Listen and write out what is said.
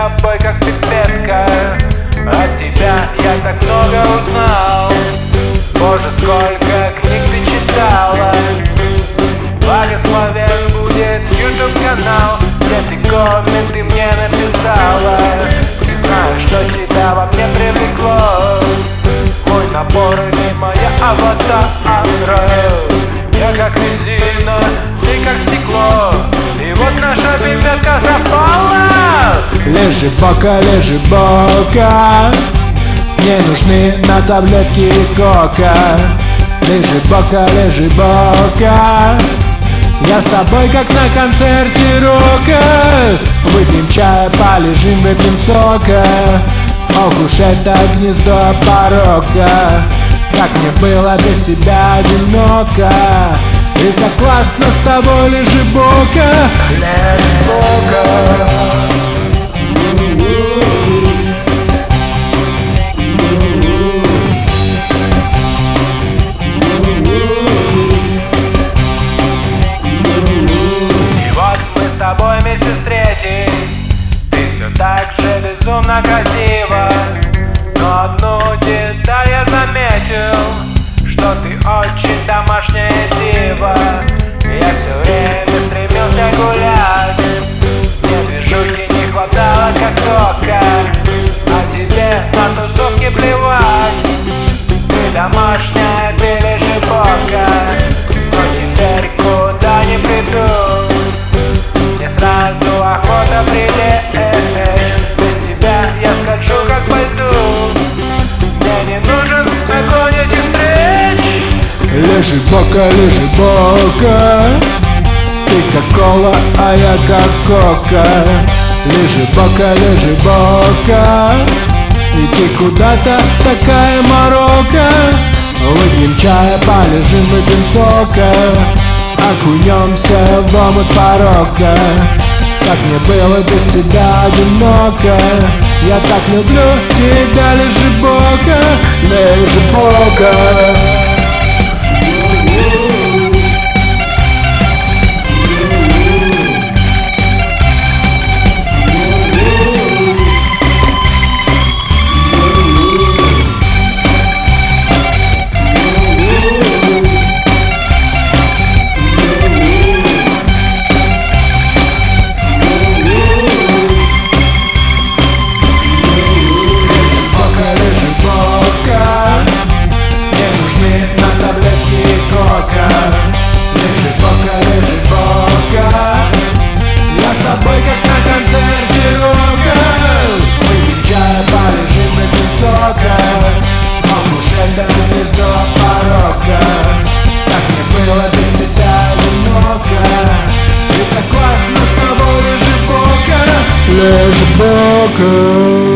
тобой как пипетка. От тебя я так много узнал. Боже, сколько Лежи бока, лежи бока. Мне нужны на таблетки кока. Лежи бока, лежи бока. Я с тобой как на концерте рока. Выпьем чая, полежим, выпьем сока. Ох уж это гнездо порока. Как мне было без тебя одиноко. И так классно с тобой лежи бока. Лежи бока безумно красива Но одну деталь я заметил Что ты очень домашняя дива Лежи бока, лежи бока. Ты как кола, а я как кока. Лежи бока, лежи бока. Иди куда-то такая морока. Выпьем чая, полежим, выпьем сока. Окунемся в омут порока. Как мне было без тебя одиноко. Я так люблю тебя, лежи бока Лежи бока there's a poker.